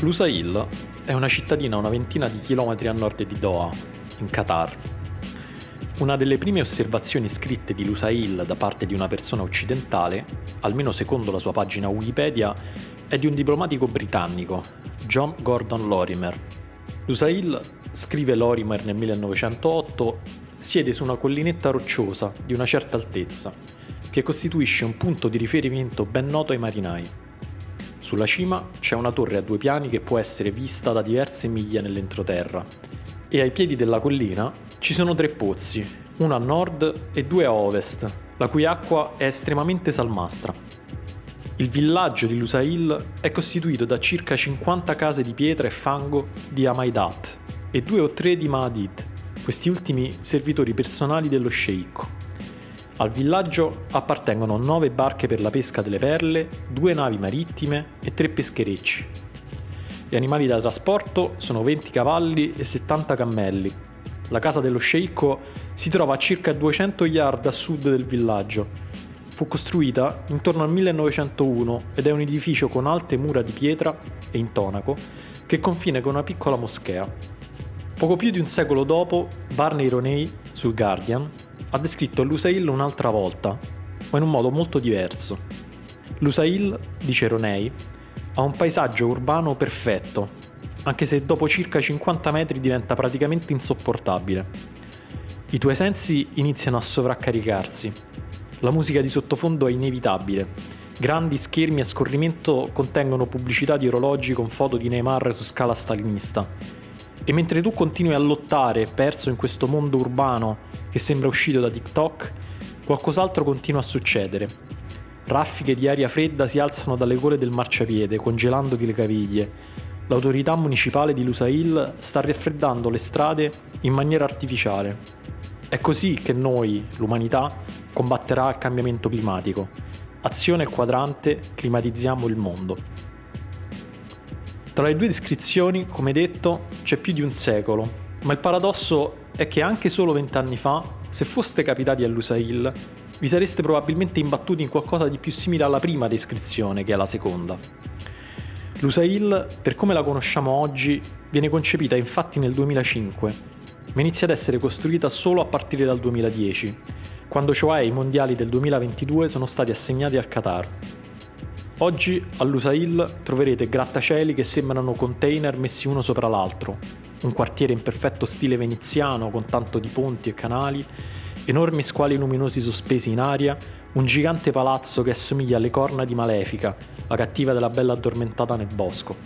Lusail è una cittadina a una ventina di chilometri a nord di Doha, in Qatar. Una delle prime osservazioni scritte di Lusail da parte di una persona occidentale, almeno secondo la sua pagina Wikipedia, è di un diplomatico britannico, John Gordon Lorimer. Lusail, scrive Lorimer nel 1908, siede su una collinetta rocciosa di una certa altezza, che costituisce un punto di riferimento ben noto ai marinai. Sulla cima c'è una torre a due piani che può essere vista da diverse miglia nell'entroterra e ai piedi della collina ci sono tre pozzi, uno a nord e due a ovest, la cui acqua è estremamente salmastra. Il villaggio di Lusail è costituito da circa 50 case di pietra e fango di Amaidat e due o tre di Mahadid, questi ultimi servitori personali dello sceicco. Al villaggio appartengono 9 barche per la pesca delle perle, 2 navi marittime e 3 pescherecci. Gli animali da trasporto sono 20 cavalli e 70 cammelli. La casa dello sceicco si trova a circa 200 yard a sud del villaggio. Fu costruita intorno al 1901 ed è un edificio con alte mura di pietra e intonaco che confina con una piccola moschea. Poco più di un secolo dopo, Barney Roney, sul Guardian, ha descritto l'Usail un'altra volta, ma in un modo molto diverso. L'Usail, dice Ronei, ha un paesaggio urbano perfetto, anche se dopo circa 50 metri diventa praticamente insopportabile. I tuoi sensi iniziano a sovraccaricarsi. La musica di sottofondo è inevitabile. Grandi schermi a scorrimento contengono pubblicità di orologi con foto di Neymar su scala stalinista. E mentre tu continui a lottare, perso in questo mondo urbano che sembra uscito da TikTok, qualcos'altro continua a succedere. Raffiche di aria fredda si alzano dalle gole del marciapiede, congelandoti le caviglie. L'autorità municipale di Lusail sta raffreddando le strade in maniera artificiale. È così che noi, l'umanità, combatterà il cambiamento climatico. Azione quadrante, climatizziamo il mondo. Tra le due descrizioni, come detto, c'è più di un secolo, ma il paradosso è che anche solo vent'anni fa, se foste capitati a Lusail, vi sareste probabilmente imbattuti in qualcosa di più simile alla prima descrizione che alla seconda. Lusail, per come la conosciamo oggi, viene concepita infatti nel 2005, ma inizia ad essere costruita solo a partire dal 2010, quando cioè i mondiali del 2022 sono stati assegnati al Qatar. Oggi a Lusail troverete grattacieli che sembrano container messi uno sopra l'altro, un quartiere in perfetto stile veneziano con tanto di ponti e canali, enormi squali luminosi sospesi in aria, un gigante palazzo che assomiglia alle corna di Malefica, la cattiva della bella addormentata nel bosco.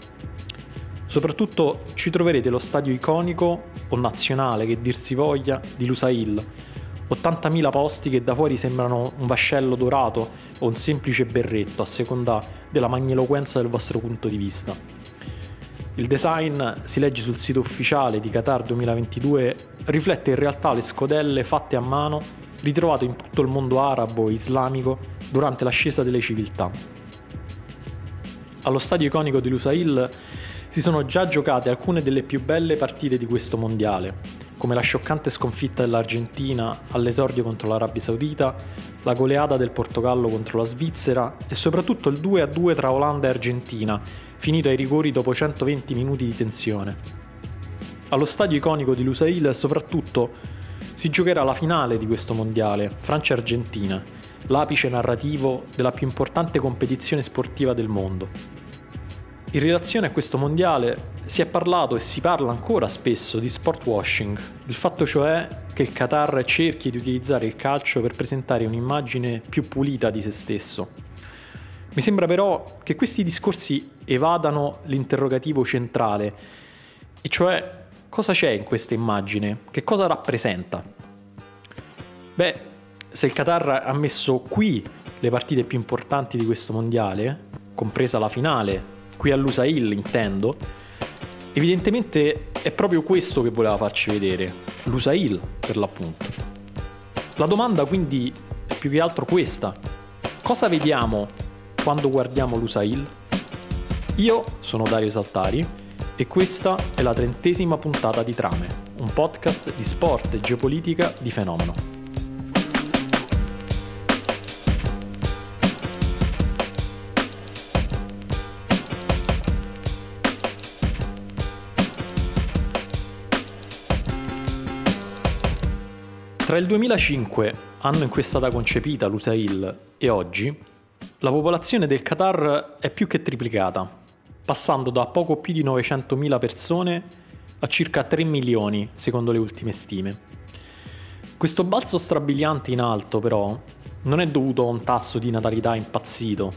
Soprattutto ci troverete lo stadio iconico o nazionale, che dir si voglia, di Lusail, 80.000 posti che da fuori sembrano un vascello dorato o un semplice berretto, a seconda della magniloquenza del vostro punto di vista. Il design, si legge sul sito ufficiale di Qatar 2022, riflette in realtà le scodelle fatte a mano ritrovate in tutto il mondo arabo e islamico durante l'ascesa delle civiltà. Allo stadio iconico di Lusail si sono già giocate alcune delle più belle partite di questo mondiale, come la scioccante sconfitta dell'Argentina all'esordio contro l'Arabia Saudita, la goleada del Portogallo contro la Svizzera e soprattutto il 2-2 tra Olanda e Argentina, finito ai rigori dopo 120 minuti di tensione. Allo stadio iconico di Lusail soprattutto si giocherà la finale di questo mondiale, Francia-Argentina, l'apice narrativo della più importante competizione sportiva del mondo. In relazione a questo mondiale si è parlato e si parla ancora spesso di sport washing, il fatto cioè che il Qatar cerchi di utilizzare il calcio per presentare un'immagine più pulita di se stesso. Mi sembra però che questi discorsi evadano l'interrogativo centrale, e cioè cosa c'è in questa immagine, che cosa rappresenta. Beh, se il Qatar ha messo qui le partite più importanti di questo mondiale, compresa la finale qui all'Usail intendo, evidentemente è proprio questo che voleva farci vedere, l'Usail per l'appunto. La domanda quindi è più che altro questa, cosa vediamo quando guardiamo l'USAIL? Io sono Dario Saltari e questa è la trentesima puntata di Trame, un podcast di sport e geopolitica di fenomeno. Tra il 2005, anno in cui è stata concepita l'USAIL, e oggi, la popolazione del Qatar è più che triplicata, passando da poco più di 900.000 persone a circa 3 milioni, secondo le ultime stime. Questo balzo strabiliante in alto, però, non è dovuto a un tasso di natalità impazzito.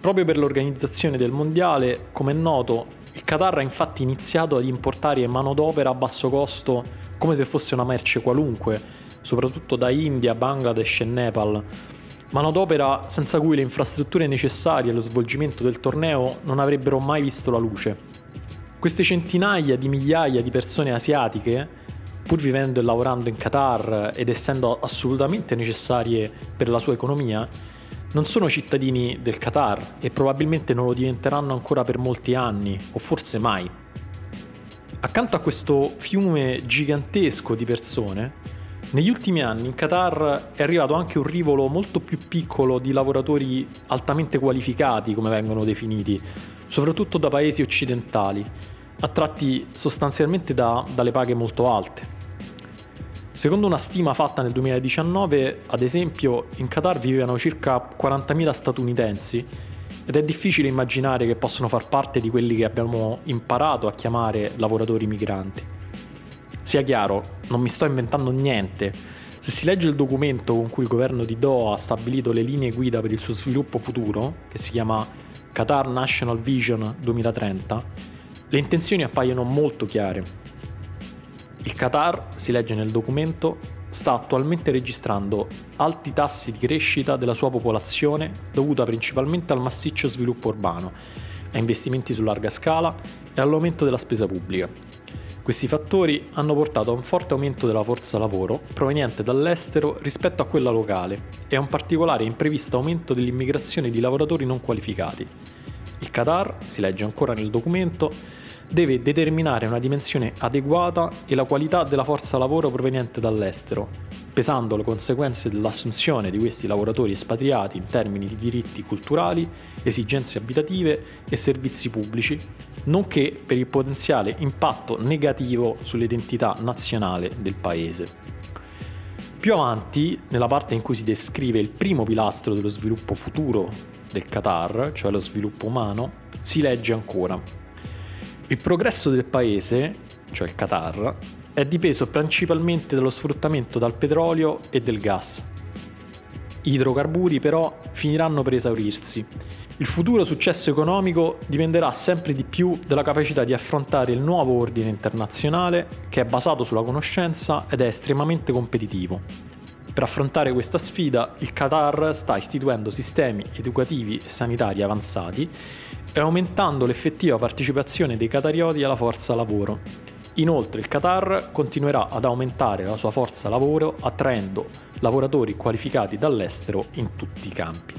Proprio per l'organizzazione del mondiale, come è noto, il Qatar ha infatti iniziato ad importare manodopera a basso costo come se fosse una merce qualunque, soprattutto da India, Bangladesh e Nepal. Manodopera senza cui le infrastrutture necessarie allo svolgimento del torneo non avrebbero mai visto la luce. Queste centinaia di migliaia di persone asiatiche, pur vivendo e lavorando in Qatar ed essendo assolutamente necessarie per la sua economia, non sono cittadini del Qatar e probabilmente non lo diventeranno ancora per molti anni, o forse mai. Accanto a questo fiume gigantesco di persone, negli ultimi anni in Qatar è arrivato anche un rivolo molto più piccolo di lavoratori altamente qualificati, come vengono definiti, soprattutto da paesi occidentali, attratti sostanzialmente da, dalle paghe molto alte. Secondo una stima fatta nel 2019, ad esempio, in Qatar vivevano circa 40.000 statunitensi ed è difficile immaginare che possano far parte di quelli che abbiamo imparato a chiamare lavoratori migranti. Sia chiaro, non mi sto inventando niente. Se si legge il documento con cui il governo di Doha ha stabilito le linee guida per il suo sviluppo futuro, che si chiama Qatar National Vision 2030, le intenzioni appaiono molto chiare. Il Qatar, si legge nel documento, sta attualmente registrando alti tassi di crescita della sua popolazione dovuta principalmente al massiccio sviluppo urbano, a investimenti su larga scala e all'aumento della spesa pubblica. Questi fattori hanno portato a un forte aumento della forza lavoro proveniente dall'estero rispetto a quella locale e a un particolare e imprevisto aumento dell'immigrazione di lavoratori non qualificati. Il Qatar, si legge ancora nel documento, deve determinare una dimensione adeguata e la qualità della forza lavoro proveniente dall'estero, pesando le conseguenze dell'assunzione di questi lavoratori espatriati in termini di diritti culturali, esigenze abitative e servizi pubblici, nonché per il potenziale impatto negativo sull'identità nazionale del paese. Più avanti, nella parte in cui si descrive il primo pilastro dello sviluppo futuro del Qatar, cioè lo sviluppo umano, si legge ancora il progresso del paese, cioè il Qatar, è dipeso principalmente dallo sfruttamento dal petrolio e del gas. Gli idrocarburi però finiranno per esaurirsi. Il futuro successo economico dipenderà sempre di più dalla capacità di affrontare il nuovo ordine internazionale che è basato sulla conoscenza ed è estremamente competitivo. Per affrontare questa sfida, il Qatar sta istituendo sistemi educativi e sanitari avanzati e aumentando l'effettiva partecipazione dei qatarioti alla forza lavoro. Inoltre il Qatar continuerà ad aumentare la sua forza lavoro attraendo lavoratori qualificati dall'estero in tutti i campi.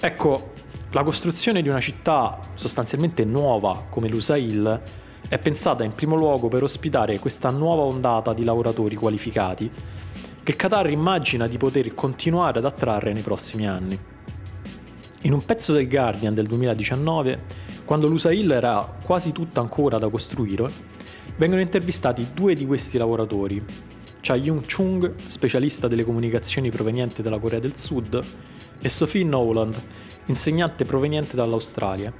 Ecco, la costruzione di una città sostanzialmente nuova come l'Usail è pensata in primo luogo per ospitare questa nuova ondata di lavoratori qualificati che Qatar immagina di poter continuare ad attrarre nei prossimi anni. In un pezzo del Guardian del 2019, quando l'USAIL era quasi tutta ancora da costruire, vengono intervistati due di questi lavoratori, Cha Young Chung, specialista delle comunicazioni proveniente dalla Corea del Sud, e Sophie Noland, insegnante proveniente dall'Australia.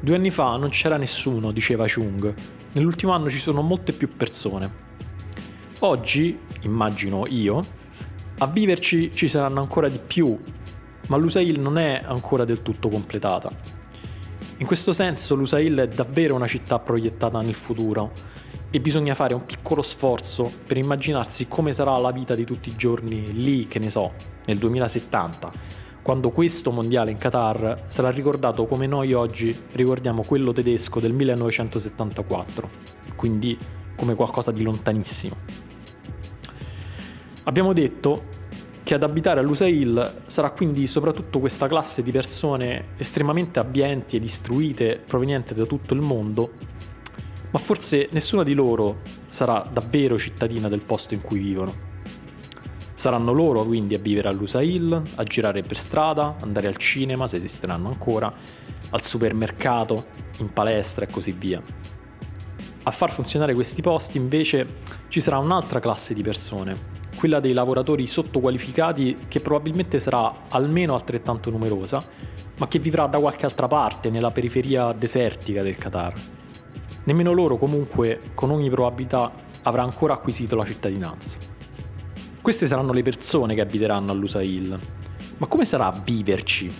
Due anni fa non c'era nessuno, diceva Chung, nell'ultimo anno ci sono molte più persone. Oggi, immagino io, a viverci ci saranno ancora di più ma l'USAIL non è ancora del tutto completata. In questo senso l'USAIL è davvero una città proiettata nel futuro e bisogna fare un piccolo sforzo per immaginarsi come sarà la vita di tutti i giorni lì, che ne so, nel 2070, quando questo mondiale in Qatar sarà ricordato come noi oggi ricordiamo quello tedesco del 1974, quindi come qualcosa di lontanissimo. Abbiamo detto che ad abitare all'Usail sarà quindi soprattutto questa classe di persone estremamente abbienti ed istruite proveniente da tutto il mondo, ma forse nessuna di loro sarà davvero cittadina del posto in cui vivono. Saranno loro quindi a vivere all'Usail, a girare per strada, andare al cinema se esisteranno ancora, al supermercato, in palestra e così via. A far funzionare questi posti invece ci sarà un'altra classe di persone, quella dei lavoratori sottoqualificati che probabilmente sarà almeno altrettanto numerosa, ma che vivrà da qualche altra parte, nella periferia desertica del Qatar. Nemmeno loro comunque, con ogni probabilità, avrà ancora acquisito la cittadinanza. Queste saranno le persone che abiteranno all'Usail. Ma come sarà viverci?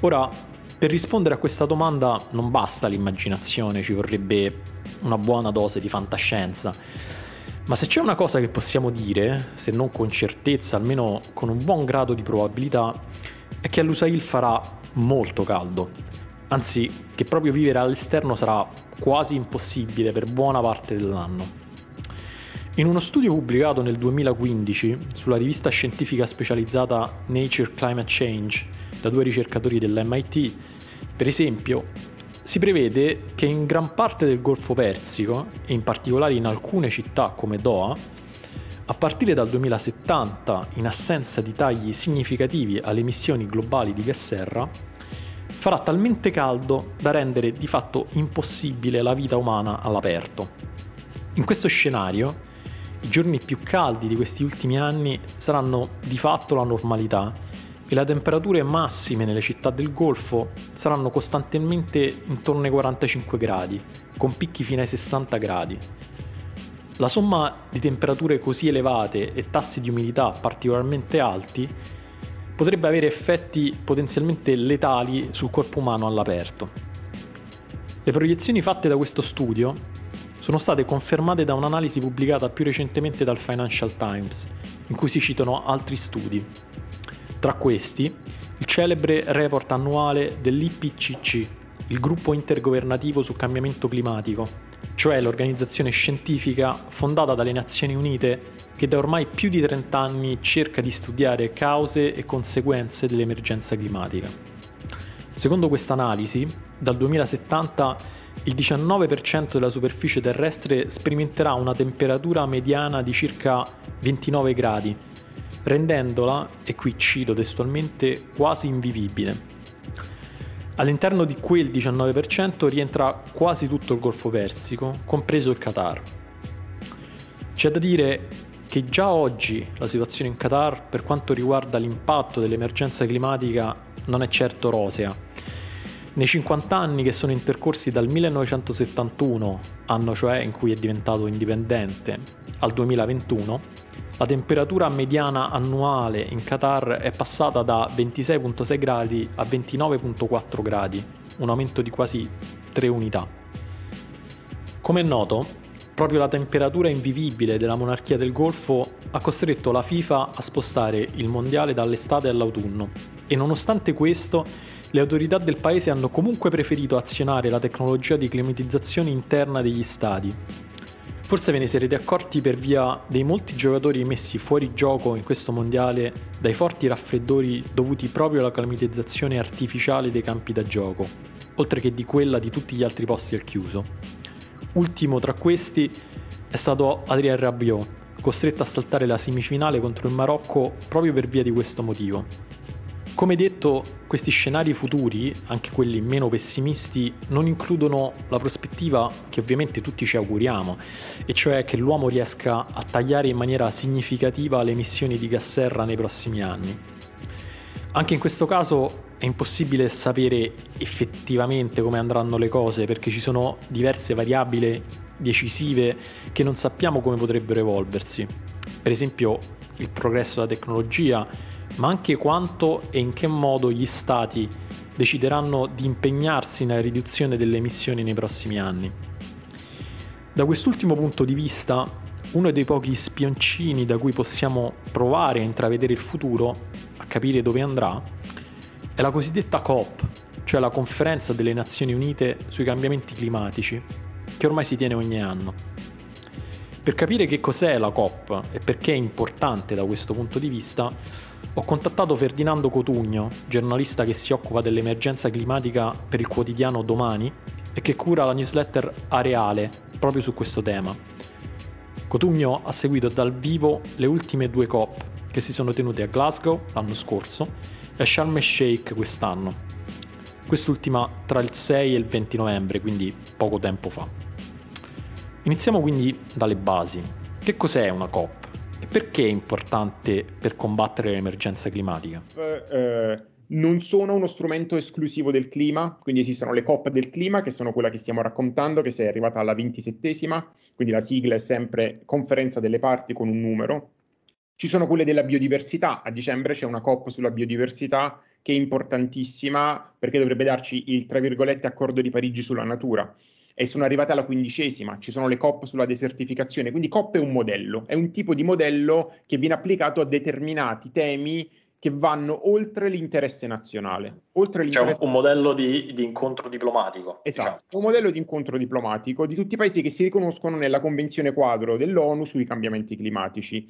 Ora, per rispondere a questa domanda non basta l'immaginazione, ci vorrebbe una buona dose di fantascienza. Ma se c'è una cosa che possiamo dire, se non con certezza, almeno con un buon grado di probabilità, è che all'Usail farà molto caldo. Anzi, che proprio vivere all'esterno sarà quasi impossibile per buona parte dell'anno. In uno studio pubblicato nel 2015 sulla rivista scientifica specializzata Nature Climate Change da due ricercatori dell'MIT, per esempio, si prevede che in gran parte del Golfo Persico, e in particolare in alcune città come Doha, a partire dal 2070, in assenza di tagli significativi alle emissioni globali di gas serra, farà talmente caldo da rendere di fatto impossibile la vita umana all'aperto. In questo scenario, i giorni più caldi di questi ultimi anni saranno di fatto la normalità e le temperature massime nelle città del Golfo saranno costantemente intorno ai 45 gradi, con picchi fino ai 60 gradi. La somma di temperature così elevate e tassi di umidità particolarmente alti potrebbe avere effetti potenzialmente letali sul corpo umano all'aperto. Le proiezioni fatte da questo studio sono state confermate da un'analisi pubblicata più recentemente dal Financial Times, in cui si citano altri studi. Tra questi, il celebre report annuale dell'IPCC, il gruppo intergovernativo sul cambiamento climatico, cioè l'organizzazione scientifica fondata dalle Nazioni Unite che da ormai più di 30 anni cerca di studiare cause e conseguenze dell'emergenza climatica. Secondo questa analisi, dal 2070 il 19% della superficie terrestre sperimenterà una temperatura mediana di circa 29 gradi rendendola, e qui cito testualmente, quasi invivibile. All'interno di quel 19% rientra quasi tutto il Golfo Persico, compreso il Qatar. C'è da dire che già oggi la situazione in Qatar per quanto riguarda l'impatto dell'emergenza climatica non è certo rosea. Nei 50 anni che sono intercorsi dal 1971, anno cioè in cui è diventato indipendente, al 2021, la temperatura mediana annuale in Qatar è passata da 26.6 gradi a 29.4 gradi, un aumento di quasi 3 unità. Come è noto, proprio la temperatura invivibile della monarchia del Golfo ha costretto la FIFA a spostare il mondiale dall'estate all'autunno e nonostante questo le autorità del paese hanno comunque preferito azionare la tecnologia di climatizzazione interna degli stadi Forse ve ne sarete accorti per via dei molti giocatori messi fuori gioco in questo mondiale dai forti raffreddori dovuti proprio alla climatizzazione artificiale dei campi da gioco, oltre che di quella di tutti gli altri posti al chiuso. Ultimo tra questi è stato Adrien Rabiot, costretto a saltare la semifinale contro il Marocco proprio per via di questo motivo. Come detto, questi scenari futuri, anche quelli meno pessimisti, non includono la prospettiva che ovviamente tutti ci auguriamo, e cioè che l'uomo riesca a tagliare in maniera significativa le emissioni di gas serra nei prossimi anni. Anche in questo caso è impossibile sapere effettivamente come andranno le cose perché ci sono diverse variabili decisive che non sappiamo come potrebbero evolversi. Per esempio il progresso della tecnologia, ma anche quanto e in che modo gli Stati decideranno di impegnarsi nella riduzione delle emissioni nei prossimi anni. Da quest'ultimo punto di vista, uno dei pochi spioncini da cui possiamo provare a intravedere il futuro, a capire dove andrà, è la cosiddetta COP, cioè la conferenza delle Nazioni Unite sui cambiamenti climatici, che ormai si tiene ogni anno. Per capire che cos'è la COP e perché è importante da questo punto di vista, ho contattato Ferdinando Cotugno, giornalista che si occupa dell'emergenza climatica per il quotidiano Domani e che cura la newsletter Areale proprio su questo tema. Cotugno ha seguito dal vivo le ultime due COP che si sono tenute a Glasgow l'anno scorso e a Sharm el Sheikh quest'anno. Quest'ultima tra il 6 e il 20 novembre, quindi poco tempo fa. Iniziamo quindi dalle basi. Che cos'è una COP e perché è importante per combattere l'emergenza climatica? Eh, eh, non sono uno strumento esclusivo del clima, quindi esistono le COP del clima, che sono quella che stiamo raccontando, che si è arrivata alla ventisettesima, quindi la sigla è sempre conferenza delle parti con un numero. Ci sono quelle della biodiversità, a dicembre c'è una COP sulla biodiversità che è importantissima perché dovrebbe darci il, tra virgolette, accordo di Parigi sulla natura e sono arrivate alla quindicesima, ci sono le COP sulla desertificazione, quindi COP è un modello, è un tipo di modello che viene applicato a determinati temi che vanno oltre l'interesse nazionale. Oltre l'interesse cioè un, un modello di, di, incontro diplomatico. Esatto, diciamo. un modello di incontro diplomatico di tutti i paesi che si riconoscono nella Convenzione quadro dell'ONU sui cambiamenti climatici.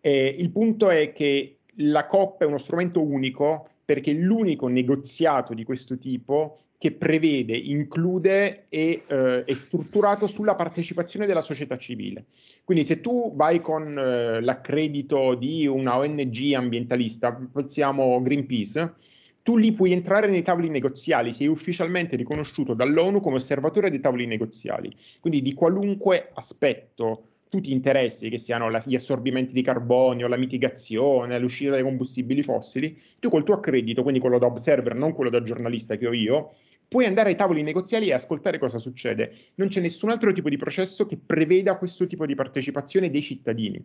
E il punto è che la COP è uno strumento unico perché l'unico negoziato di questo tipo che prevede, include e eh, è strutturato sulla partecipazione della società civile. Quindi se tu vai con eh, l'accredito di una ONG ambientalista, pensiamo Greenpeace, tu lì puoi entrare nei tavoli negoziali, sei ufficialmente riconosciuto dall'ONU come osservatore dei tavoli negoziali, quindi di qualunque aspetto tu ti interessi, che siano la, gli assorbimenti di carbonio, la mitigazione, l'uscita dai combustibili fossili, tu col tuo accredito, quindi quello da observer, non quello da giornalista che ho io, puoi andare ai tavoli negoziali e ascoltare cosa succede. Non c'è nessun altro tipo di processo che preveda questo tipo di partecipazione dei cittadini.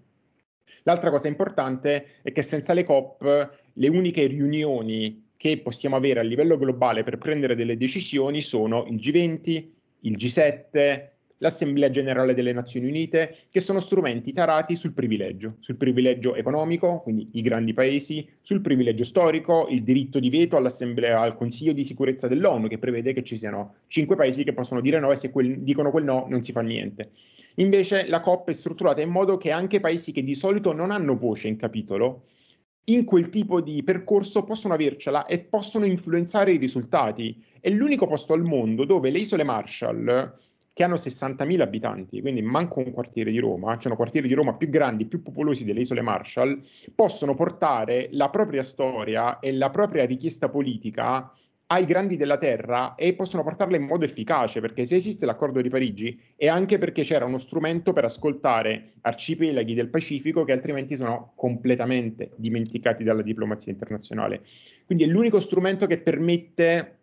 L'altra cosa importante è che senza le COP le uniche riunioni che possiamo avere a livello globale per prendere delle decisioni sono il G20, il G7, l'Assemblea Generale delle Nazioni Unite, che sono strumenti tarati sul privilegio, sul privilegio economico, quindi i grandi paesi, sul privilegio storico, il diritto di veto al Consiglio di sicurezza dell'ONU, che prevede che ci siano cinque paesi che possono dire no e se quel, dicono quel no non si fa niente. Invece la COP è strutturata in modo che anche paesi che di solito non hanno voce in capitolo, in quel tipo di percorso possono avercela e possono influenzare i risultati. È l'unico posto al mondo dove le isole Marshall che hanno 60.000 abitanti, quindi manco un quartiere di Roma, ci sono quartieri di Roma più grandi, più popolosi delle isole Marshall, possono portare la propria storia e la propria richiesta politica ai grandi della terra e possono portarla in modo efficace, perché se esiste l'accordo di Parigi è anche perché c'era uno strumento per ascoltare arcipelaghi del Pacifico che altrimenti sono completamente dimenticati dalla diplomazia internazionale. Quindi è l'unico strumento che permette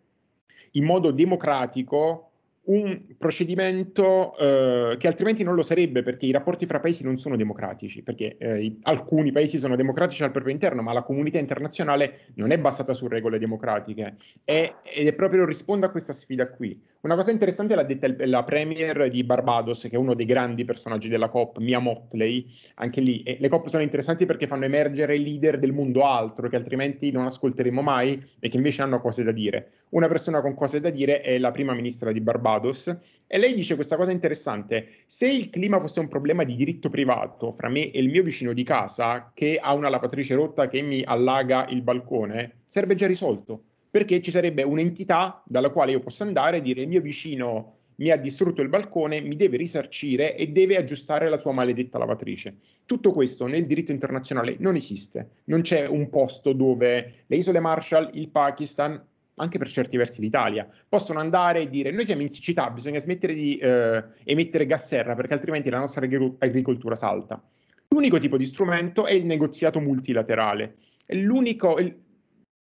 in modo democratico un procedimento eh, che altrimenti non lo sarebbe perché i rapporti fra paesi non sono democratici, perché eh, alcuni paesi sono democratici al proprio interno, ma la comunità internazionale non è basata su regole democratiche è, ed è proprio risponde a questa sfida qui. Una cosa interessante l'ha detta il, la premier di Barbados, che è uno dei grandi personaggi della COP, Mia Motley, anche lì. E le COP sono interessanti perché fanno emergere leader del mondo altro, che altrimenti non ascolteremo mai e che invece hanno cose da dire. Una persona con cose da dire è la prima ministra di Barbados e lei dice questa cosa interessante. Se il clima fosse un problema di diritto privato fra me e il mio vicino di casa, che ha una lavatrice rotta che mi allaga il balcone, sarebbe già risolto perché ci sarebbe un'entità dalla quale io posso andare e dire il mio vicino mi ha distrutto il balcone, mi deve risarcire e deve aggiustare la sua maledetta lavatrice. Tutto questo nel diritto internazionale non esiste. Non c'è un posto dove le isole Marshall, il Pakistan, anche per certi versi l'Italia, possono andare e dire noi siamo in siccità, bisogna smettere di eh, emettere gas serra perché altrimenti la nostra agricoltura salta. L'unico tipo di strumento è il negoziato multilaterale. L'unico,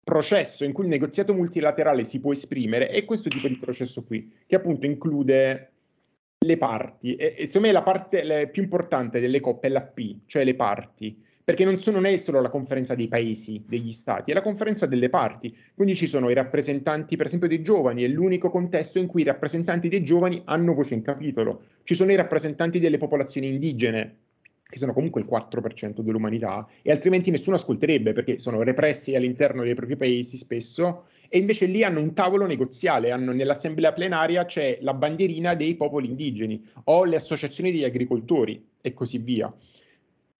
processo in cui il negoziato multilaterale si può esprimere è questo tipo di processo qui, che appunto include le parti. E, e secondo me la parte più importante delle coppe è la P, cioè le parti, perché non, sono, non è solo la conferenza dei paesi, degli stati, è la conferenza delle parti. Quindi ci sono i rappresentanti, per esempio, dei giovani, è l'unico contesto in cui i rappresentanti dei giovani hanno voce in capitolo. Ci sono i rappresentanti delle popolazioni indigene, che sono comunque il 4% dell'umanità, e altrimenti nessuno ascolterebbe perché sono repressi all'interno dei propri paesi spesso, e invece lì hanno un tavolo negoziale, hanno, nell'assemblea plenaria c'è la bandierina dei popoli indigeni o le associazioni degli agricoltori e così via.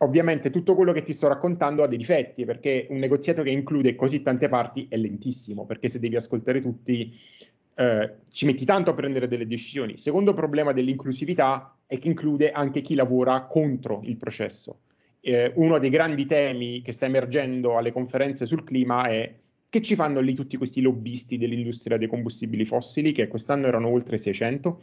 Ovviamente tutto quello che ti sto raccontando ha dei difetti perché un negoziato che include così tante parti è lentissimo, perché se devi ascoltare tutti eh, ci metti tanto a prendere delle decisioni. Secondo problema dell'inclusività è che include anche chi lavora contro il processo. Eh, uno dei grandi temi che sta emergendo alle conferenze sul clima è che ci fanno lì tutti questi lobbisti dell'industria dei combustibili fossili, che quest'anno erano oltre 600,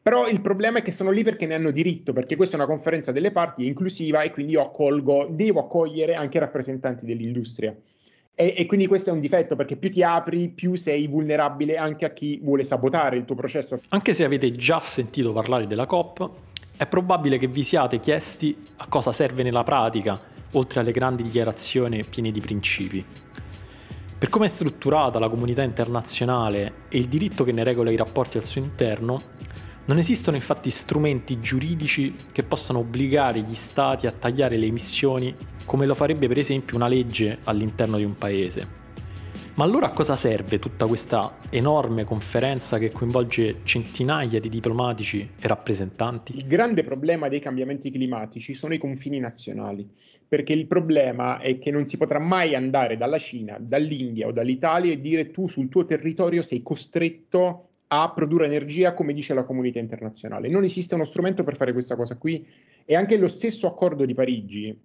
Però il problema è che sono lì perché ne hanno diritto, perché questa è una conferenza delle parti, è inclusiva e quindi io accolgo, devo accogliere anche rappresentanti dell'industria. E, e, quindi questo è un difetto perché più ti apri, più sei vulnerabile anche a chi vuole sabotare il tuo processo. Anche se avete già sentito parlare della COP, è probabile che vi siate chiesti a cosa serve nella pratica, oltre alle grandi dichiarazioni piene di principi. Per come è strutturata la comunità internazionale e il diritto che ne regola i rapporti al suo interno, non esistono infatti strumenti giuridici che possano obbligare gli stati a tagliare le emissioni come lo farebbe per esempio una legge all'interno di un paese. Ma allora a cosa serve tutta questa enorme conferenza che coinvolge centinaia di diplomatici e rappresentanti? Il grande problema dei cambiamenti climatici sono i confini nazionali, perché il problema è che non si potrà mai andare dalla Cina, dall'India o dall'Italia e dire tu sul tuo territorio sei costretto a produrre energia come dice la comunità internazionale. Non esiste uno strumento per fare questa cosa qui e anche lo stesso accordo di Parigi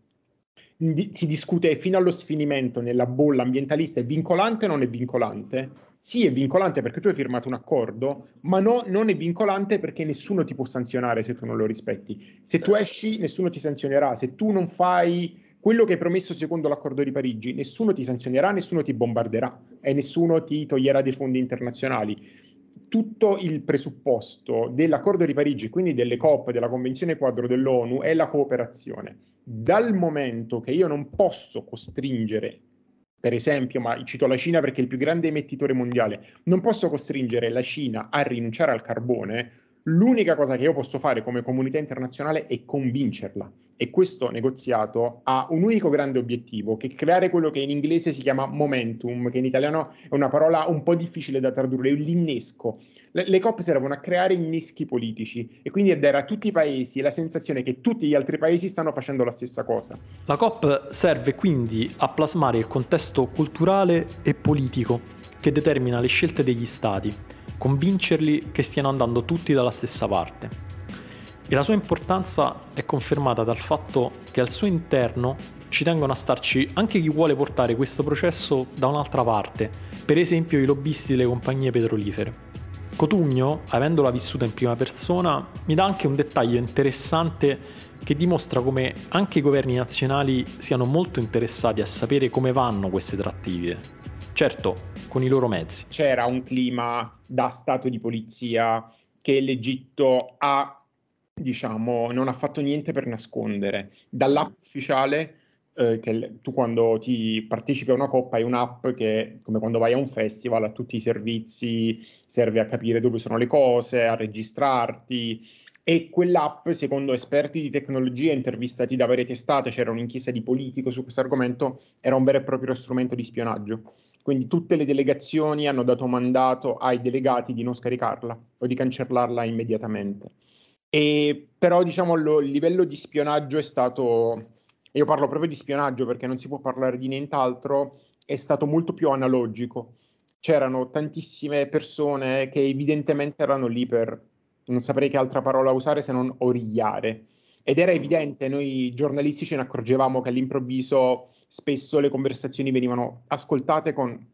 di, si discute fino allo sfinimento nella bolla ambientalista è vincolante o non è vincolante? Sì, è vincolante perché tu hai firmato un accordo, ma no, non è vincolante perché nessuno ti può sanzionare se tu non lo rispetti. Se tu esci, nessuno ti sanzionerà. Se tu non fai quello che hai promesso secondo l'accordo di Parigi, nessuno ti sanzionerà, nessuno ti bombarderà e nessuno ti toglierà dei fondi internazionali tutto il presupposto dell'accordo di Parigi, quindi delle COP, della Convenzione quadro dell'ONU, è la cooperazione. Dal momento che io non posso costringere, per esempio, ma cito la Cina perché è il più grande emettitore mondiale, non posso costringere la Cina a rinunciare al carbone, L'unica cosa che io posso fare come comunità internazionale è convincerla. E questo negoziato ha un unico grande obiettivo, che è creare quello che in inglese si chiama momentum, che in italiano è una parola un po' difficile da tradurre, l'innesco. Le, le COP servono a creare inneschi politici e quindi a dare a tutti i paesi la sensazione che tutti gli altri paesi stanno facendo la stessa cosa. La COP serve quindi a plasmare il contesto culturale e politico che determina le scelte degli stati convincerli che stiano andando tutti dalla stessa parte. E la sua importanza è confermata dal fatto che al suo interno ci tengono a starci anche chi vuole portare questo processo da un'altra parte, per esempio i lobbisti delle compagnie petrolifere. Cotugno, avendola vissuta in prima persona, mi dà anche un dettaglio interessante che dimostra come anche i governi nazionali siano molto interessati a sapere come vanno queste trattive. Certo, con i loro mezzi. C'era un clima da stato di polizia che l'Egitto ha, diciamo, non ha fatto niente per nascondere. Dall'app ufficiale eh, che tu quando ti partecipi a una coppa hai un'app che come quando vai a un festival ha tutti i servizi, serve a capire dove sono le cose, a registrarti e quell'app, secondo esperti di tecnologia intervistati da varie testate, c'era un'inchiesta di politico su questo argomento, era un vero e proprio strumento di spionaggio. Quindi tutte le delegazioni hanno dato mandato ai delegati di non scaricarla o di cancellarla immediatamente. E però diciamo lo, il livello di spionaggio è stato, io parlo proprio di spionaggio perché non si può parlare di nient'altro, è stato molto più analogico. C'erano tantissime persone che evidentemente erano lì per, non saprei che altra parola usare se non origliare ed era evidente, noi giornalisti ce ne accorgevamo che all'improvviso spesso le conversazioni venivano ascoltate con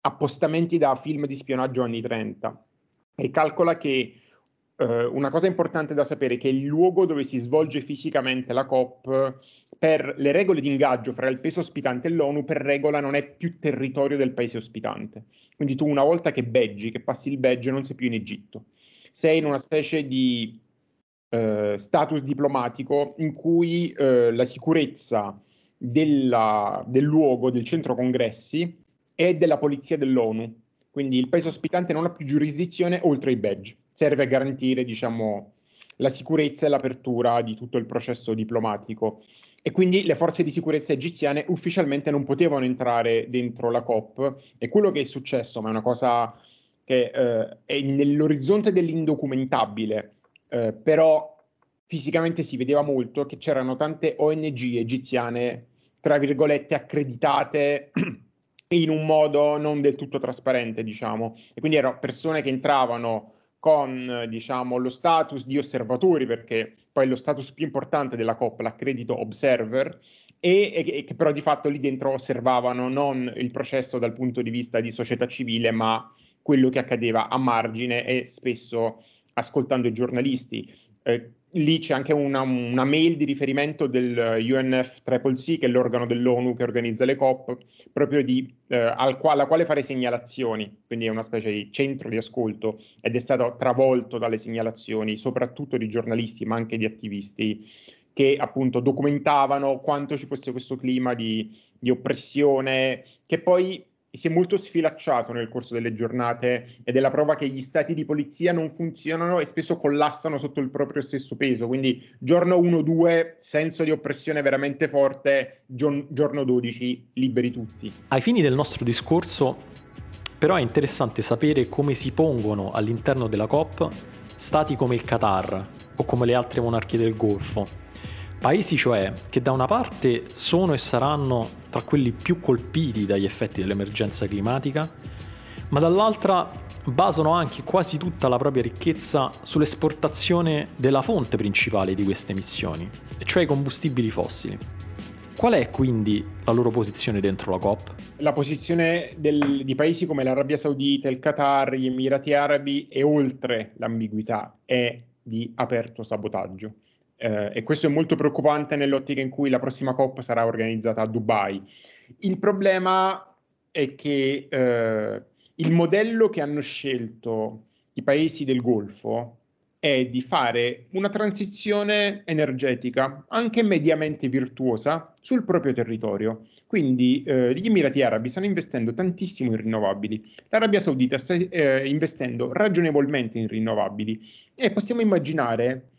appostamenti da film di spionaggio anni 30. E calcola che eh, una cosa importante da sapere è che il luogo dove si svolge fisicamente la COP, per le regole di ingaggio fra il paese ospitante e l'ONU, per regola non è più territorio del paese ospitante. Quindi tu una volta che beggi, che passi il badge, non sei più in Egitto. Sei in una specie di eh, status diplomatico in cui eh, la sicurezza della, del luogo, del centro congressi, è della polizia dell'ONU. Quindi il paese ospitante non ha più giurisdizione oltre i badge. Serve a garantire, diciamo, la sicurezza e l'apertura di tutto il processo diplomatico. E quindi le forze di sicurezza egiziane ufficialmente non potevano entrare dentro la COP. E quello che è successo, ma è una cosa che eh, è nell'orizzonte dell'indocumentabile, eh, però fisicamente si vedeva molto che c'erano tante ONG egiziane, tra virgolette, accreditate in un modo non del tutto trasparente, diciamo. E quindi erano persone che entravano con, diciamo, lo status di osservatori, perché poi lo status più importante della COP, l'accredito observer, e, e, che però di fatto lì dentro osservavano non il processo dal punto di vista di società civile, ma quello che accadeva a margine e spesso ascoltando i giornalisti. Eh, lì c'è anche una, una, mail di riferimento del UNFCCC, che è l'organo dell'ONU che organizza le COP, proprio di, eh, al alla quale fare segnalazioni, quindi è una specie di centro di ascolto ed è stato travolto dalle segnalazioni, soprattutto di giornalisti, ma anche di attivisti che appunto documentavano quanto ci fosse questo clima di, di oppressione, che poi si è molto sfilacciato nel corso delle giornate ed è la prova che gli stati di polizia non funzionano e spesso collassano sotto il proprio stesso peso. Quindi giorno 1-2, senso di oppressione veramente forte, giorno 12, liberi tutti. Ai fini del nostro discorso, però è interessante sapere come si pongono all'interno della COP stati come il Qatar o come le altre monarchie del Golfo Paesi cioè che da una parte sono e saranno tra quelli più colpiti dagli effetti dell'emergenza climatica, ma dall'altra basano anche quasi tutta la propria ricchezza sull'esportazione della fonte principale di queste emissioni, cioè i combustibili fossili. Qual è quindi la loro posizione dentro la COP? La posizione del, di paesi come l'Arabia Saudita, il Qatar, gli Emirati Arabi e oltre l'ambiguità è di aperto sabotaggio. Eh, e questo è molto preoccupante nell'ottica in cui la prossima COP sarà organizzata a Dubai. Il problema è che eh, il modello che hanno scelto i paesi del Golfo è di fare una transizione energetica anche mediamente virtuosa sul proprio territorio. Quindi eh, gli Emirati Arabi stanno investendo tantissimo in rinnovabili, l'Arabia Saudita sta eh, investendo ragionevolmente in rinnovabili e possiamo immaginare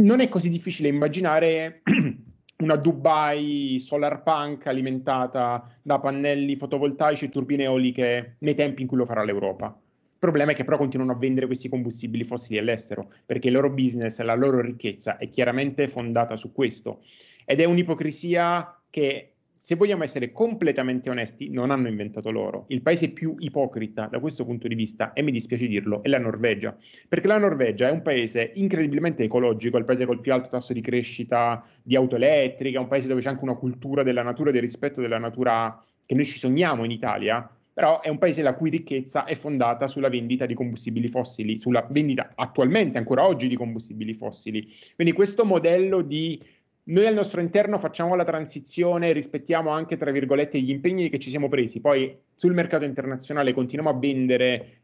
non è così difficile immaginare una Dubai solar punk alimentata da pannelli fotovoltaici e turbine eoliche nei tempi in cui lo farà l'Europa. Il problema è che però continuano a vendere questi combustibili fossili all'estero, perché il loro business, la loro ricchezza è chiaramente fondata su questo. Ed è un'ipocrisia che se vogliamo essere completamente onesti, non hanno inventato loro. Il paese più ipocrita da questo punto di vista, e mi dispiace dirlo, è la Norvegia. Perché la Norvegia è un paese incredibilmente ecologico, è il paese col più alto tasso di crescita di auto elettriche, è un paese dove c'è anche una cultura della natura e del rispetto della natura che noi ci sogniamo in Italia, però è un paese la cui ricchezza è fondata sulla vendita di combustibili fossili, sulla vendita attualmente, ancora oggi, di combustibili fossili. Quindi questo modello di noi al nostro interno facciamo la transizione rispettiamo anche, tra virgolette, gli impegni che ci siamo presi. Poi sul mercato internazionale continuiamo a vendere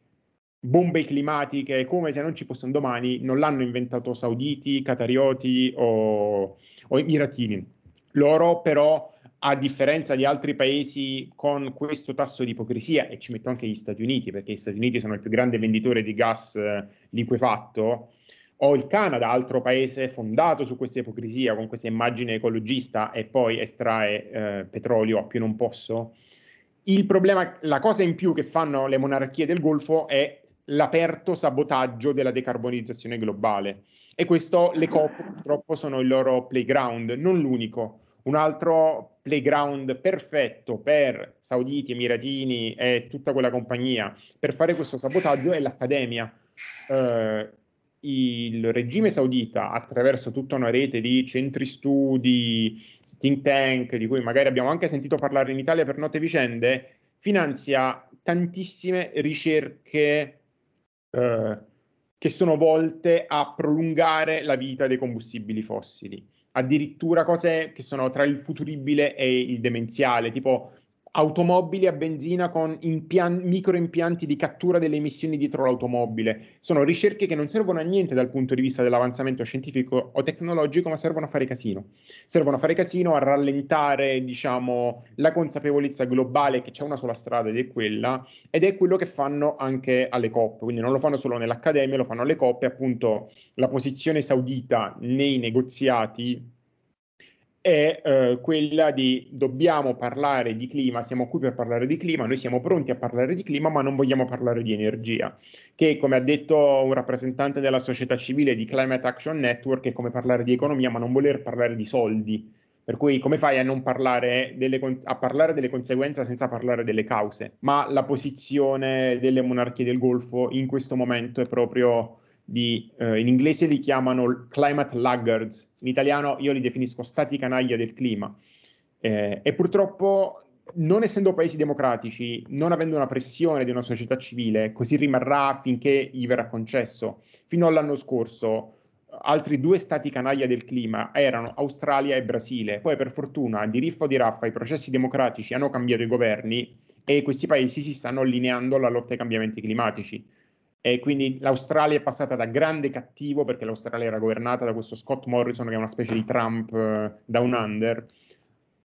bombe climatiche come se non ci fossero domani, non l'hanno inventato sauditi, catarioti o, o emiratini. Loro però, a differenza di altri paesi con questo tasso di ipocrisia, e ci metto anche gli Stati Uniti, perché gli Stati Uniti sono il più grande venditore di gas eh, liquefatto, o il Canada, altro paese fondato su questa ipocrisia, con questa immagine ecologista e poi estrae eh, petrolio a più non posso. Il problema, la cosa in più che fanno le monarchie del Golfo è l'aperto sabotaggio della decarbonizzazione globale. E questo le COP purtroppo sono il loro playground, non l'unico. Un altro playground perfetto per sauditi, emiratini e tutta quella compagnia per fare questo sabotaggio è l'accademia. Eh, il regime saudita, attraverso tutta una rete di centri studi, think tank, di cui magari abbiamo anche sentito parlare in Italia per note vicende, finanzia tantissime ricerche eh, che sono volte a prolungare la vita dei combustibili fossili. Addirittura cose che sono tra il futuribile e il demenziale, tipo automobili a benzina con impian- microimpianti di cattura delle emissioni dietro l'automobile. Sono ricerche che non servono a niente dal punto di vista dell'avanzamento scientifico o tecnologico, ma servono a fare casino. Servono a fare casino, a rallentare, diciamo, la consapevolezza globale che c'è una sola strada ed è quella, ed è quello che fanno anche alle coppe. Quindi non lo fanno solo nell'accademia, lo fanno alle coppe, appunto la posizione saudita nei negoziati è eh, quella di dobbiamo parlare di clima, siamo qui per parlare di clima, noi siamo pronti a parlare di clima, ma non vogliamo parlare di energia, che come ha detto un rappresentante della società civile di Climate Action Network è come parlare di economia, ma non voler parlare di soldi. Per cui come fai a non parlare delle, a parlare delle conseguenze senza parlare delle cause? Ma la posizione delle monarchie del Golfo in questo momento è proprio di, eh, in inglese li chiamano climate laggards, in italiano io li definisco stati canaglia del clima. Eh, e purtroppo non essendo paesi democratici, non avendo una pressione di una società civile, così rimarrà finché gli verrà concesso. Fino all'anno scorso altri due stati canaglia del clima erano Australia e Brasile. Poi per fortuna di riffa o di raffa i processi democratici hanno cambiato i governi e questi paesi si stanno allineando alla lotta ai cambiamenti climatici. E quindi l'Australia è passata da grande cattivo, perché l'Australia era governata da questo Scott Morrison che è una specie di Trump uh, down under,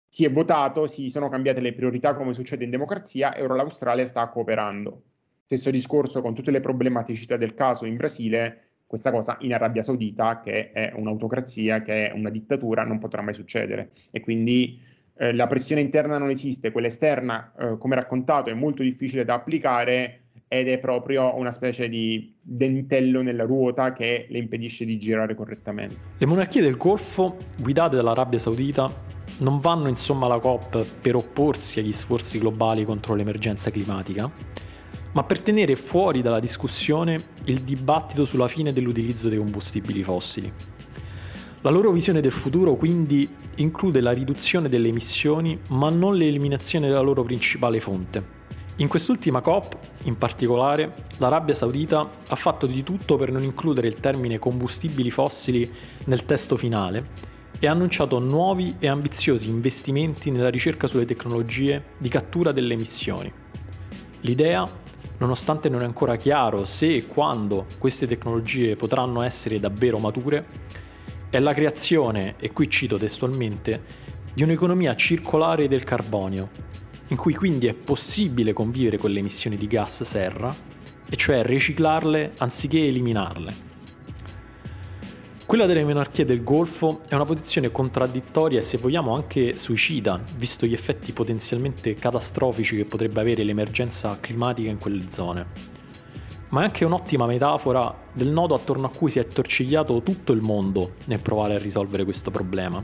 si è votato, si sono cambiate le priorità come succede in democrazia e ora l'Australia sta cooperando. Stesso discorso con tutte le problematicità del caso in Brasile, questa cosa in Arabia Saudita, che è un'autocrazia, che è una dittatura, non potrà mai succedere. E quindi eh, la pressione interna non esiste, quella esterna, eh, come raccontato, è molto difficile da applicare ed è proprio una specie di dentello nella ruota che le impedisce di girare correttamente. Le monarchie del Golfo, guidate dall'Arabia Saudita, non vanno insomma alla COP per opporsi agli sforzi globali contro l'emergenza climatica, ma per tenere fuori dalla discussione il dibattito sulla fine dell'utilizzo dei combustibili fossili. La loro visione del futuro quindi include la riduzione delle emissioni, ma non l'eliminazione della loro principale fonte. In quest'ultima COP, in particolare, l'Arabia Saudita ha fatto di tutto per non includere il termine combustibili fossili nel testo finale e ha annunciato nuovi e ambiziosi investimenti nella ricerca sulle tecnologie di cattura delle emissioni. L'idea, nonostante non è ancora chiaro se e quando queste tecnologie potranno essere davvero mature, è la creazione, e qui cito testualmente, di un'economia circolare del carbonio, in cui quindi è possibile convivere con le emissioni di gas serra, e cioè riciclarle anziché eliminarle. Quella delle monarchie del Golfo è una posizione contraddittoria e se vogliamo anche suicida, visto gli effetti potenzialmente catastrofici che potrebbe avere l'emergenza climatica in quelle zone. Ma è anche un'ottima metafora del nodo attorno a cui si è attorcigliato tutto il mondo nel provare a risolvere questo problema.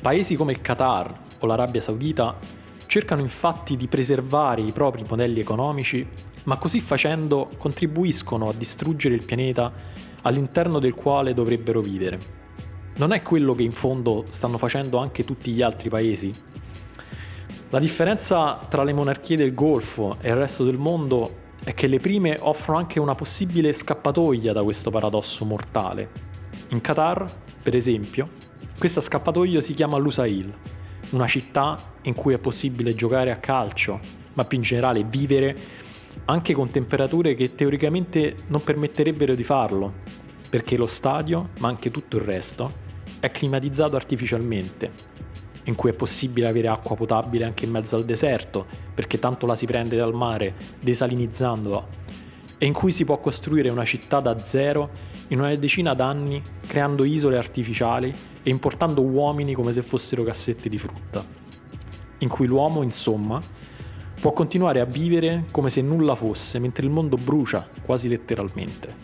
Paesi come il Qatar o l'Arabia Saudita cercano infatti di preservare i propri modelli economici, ma così facendo contribuiscono a distruggere il pianeta all'interno del quale dovrebbero vivere. Non è quello che in fondo stanno facendo anche tutti gli altri paesi? La differenza tra le monarchie del Golfo e il resto del mondo è che le prime offrono anche una possibile scappatoia da questo paradosso mortale. In Qatar, per esempio, questa scappatoia si chiama Lusail, una città in cui è possibile giocare a calcio, ma più in generale vivere anche con temperature che teoricamente non permetterebbero di farlo, perché lo stadio, ma anche tutto il resto, è climatizzato artificialmente, in cui è possibile avere acqua potabile anche in mezzo al deserto, perché tanto la si prende dal mare desalinizzandola, e in cui si può costruire una città da zero in una decina d'anni creando isole artificiali e importando uomini come se fossero cassette di frutta, in cui l'uomo, insomma, può continuare a vivere come se nulla fosse mentre il mondo brucia, quasi letteralmente.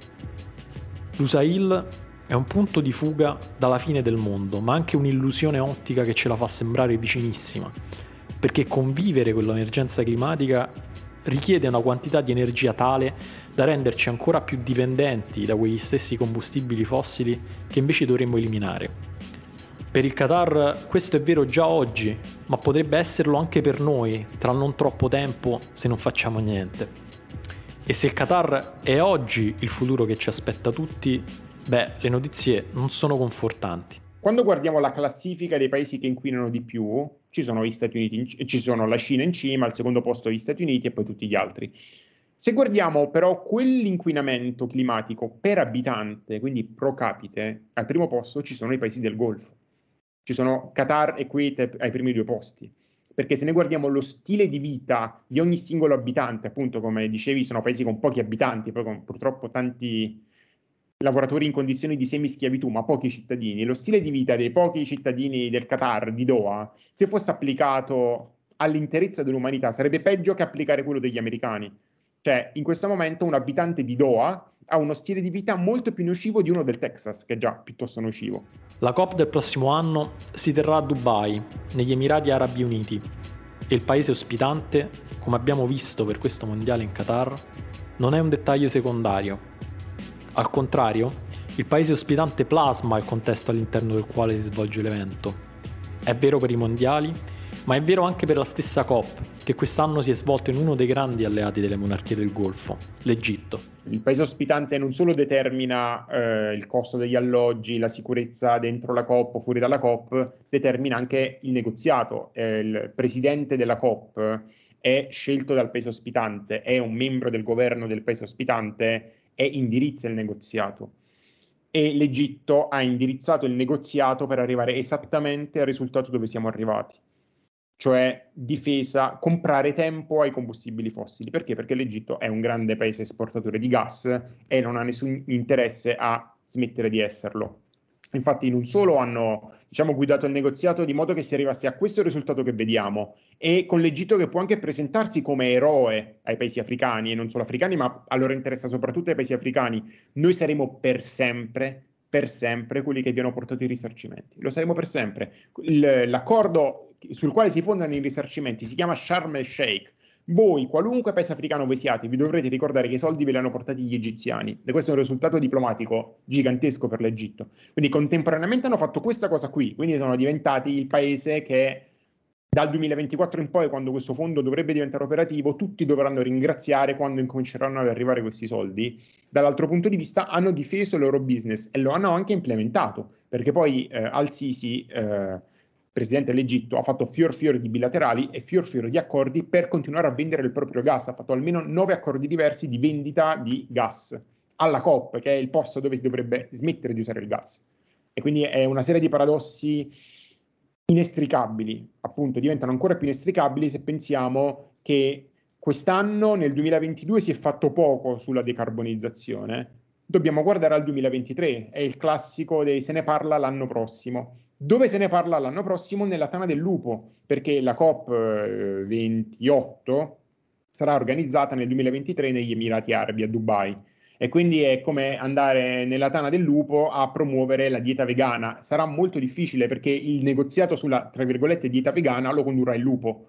L'Usail è un punto di fuga dalla fine del mondo, ma anche un'illusione ottica che ce la fa sembrare vicinissima, perché convivere con l'emergenza climatica richiede una quantità di energia tale da renderci ancora più dipendenti da quegli stessi combustibili fossili che invece dovremmo eliminare. Per il Qatar questo è vero già oggi, ma potrebbe esserlo anche per noi tra non troppo tempo se non facciamo niente. E se il Qatar è oggi il futuro che ci aspetta tutti, beh, le notizie non sono confortanti. Quando guardiamo la classifica dei paesi che inquinano di più, ci sono, gli Stati Uniti, ci sono la Cina in cima, al secondo posto gli Stati Uniti e poi tutti gli altri. Se guardiamo però quell'inquinamento climatico per abitante, quindi pro capite, al primo posto ci sono i paesi del Golfo ci sono Qatar e Kuwait ai primi due posti. Perché se noi guardiamo lo stile di vita di ogni singolo abitante, appunto come dicevi, sono paesi con pochi abitanti, poi con purtroppo tanti lavoratori in condizioni di semischiavitù, ma pochi cittadini. Lo stile di vita dei pochi cittadini del Qatar, di Doha, se fosse applicato all'interezza dell'umanità, sarebbe peggio che applicare quello degli americani. Cioè, in questo momento un abitante di Doha ha uno stile di vita molto più nocivo di uno del Texas, che è già piuttosto nocivo. La COP del prossimo anno si terrà a Dubai, negli Emirati Arabi Uniti, e il paese ospitante, come abbiamo visto per questo mondiale in Qatar, non è un dettaglio secondario. Al contrario, il paese ospitante plasma il contesto all'interno del quale si svolge l'evento. È vero per i mondiali, ma è vero anche per la stessa COP, che quest'anno si è svolto in uno dei grandi alleati delle monarchie del Golfo, l'Egitto. Il paese ospitante non solo determina eh, il costo degli alloggi, la sicurezza dentro la COP o fuori dalla COP, determina anche il negoziato. Eh, il presidente della COP è scelto dal paese ospitante, è un membro del governo del paese ospitante e indirizza il negoziato. E l'Egitto ha indirizzato il negoziato per arrivare esattamente al risultato dove siamo arrivati cioè difesa, comprare tempo ai combustibili fossili. Perché? Perché l'Egitto è un grande paese esportatore di gas e non ha nessun interesse a smettere di esserlo. Infatti non solo hanno diciamo, guidato il negoziato di modo che si arrivasse a questo risultato che vediamo e con l'Egitto che può anche presentarsi come eroe ai paesi africani e non solo africani ma a loro interessa soprattutto ai paesi africani, noi saremo per sempre per sempre quelli che hanno portato i risarcimenti. Lo saremo per sempre. L'accordo sul quale si fondano i risarcimenti si chiama Sharm el Sheikh. Voi, qualunque paese africano voi siate, vi dovrete ricordare che i soldi ve li hanno portati gli egiziani e questo è un risultato diplomatico gigantesco per l'Egitto. Quindi contemporaneamente hanno fatto questa cosa qui, quindi sono diventati il paese che dal 2024 in poi, quando questo fondo dovrebbe diventare operativo, tutti dovranno ringraziare quando incominceranno ad arrivare questi soldi. Dall'altro punto di vista hanno difeso il loro business e lo hanno anche implementato, perché poi eh, Al-Sisi, eh, presidente dell'Egitto, ha fatto fior fior di bilaterali e fior fior di accordi per continuare a vendere il proprio gas. Ha fatto almeno nove accordi diversi di vendita di gas alla COP, che è il posto dove si dovrebbe smettere di usare il gas. E quindi è una serie di paradossi inestricabili, appunto diventano ancora più inestricabili se pensiamo che quest'anno, nel 2022, si è fatto poco sulla decarbonizzazione, dobbiamo guardare al 2023, è il classico dei se ne parla l'anno prossimo. Dove se ne parla l'anno prossimo? Nella Tana del Lupo, perché la COP28 eh, sarà organizzata nel 2023 negli Emirati Arabi, a Dubai e quindi è come andare nella tana del lupo a promuovere la dieta vegana. Sarà molto difficile perché il negoziato sulla, tra virgolette, dieta vegana lo condurrà il lupo.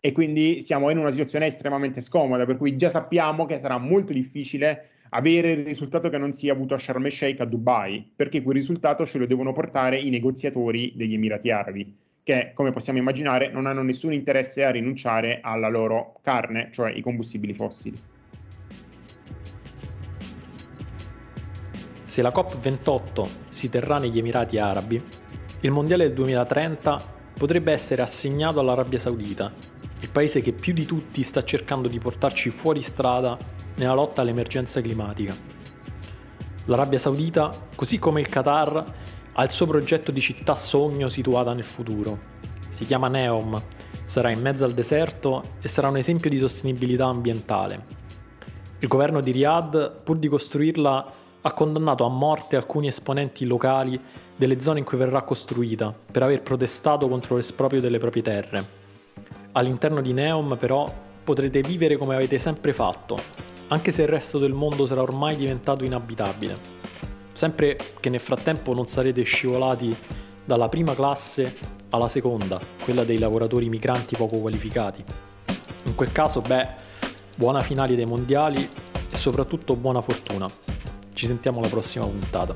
E quindi siamo in una situazione estremamente scomoda, per cui già sappiamo che sarà molto difficile avere il risultato che non si è avuto a Sharm el Sheikh a Dubai, perché quel risultato ce lo devono portare i negoziatori degli Emirati Arabi, che come possiamo immaginare non hanno nessun interesse a rinunciare alla loro carne, cioè i combustibili fossili. Se la COP28 si terrà negli Emirati Arabi, il Mondiale del 2030 potrebbe essere assegnato all'Arabia Saudita, il paese che più di tutti sta cercando di portarci fuori strada nella lotta all'emergenza climatica. L'Arabia Saudita, così come il Qatar, ha il suo progetto di città sogno situata nel futuro. Si chiama Neom, sarà in mezzo al deserto e sarà un esempio di sostenibilità ambientale. Il governo di Riyadh, pur di costruirla ha condannato a morte alcuni esponenti locali delle zone in cui verrà costruita per aver protestato contro l'esproprio delle proprie terre. All'interno di Neom però potrete vivere come avete sempre fatto, anche se il resto del mondo sarà ormai diventato inabitabile. Sempre che nel frattempo non sarete scivolati dalla prima classe alla seconda, quella dei lavoratori migranti poco qualificati. In quel caso, beh, buona finale dei mondiali e soprattutto buona fortuna. Ci sentiamo alla prossima puntata.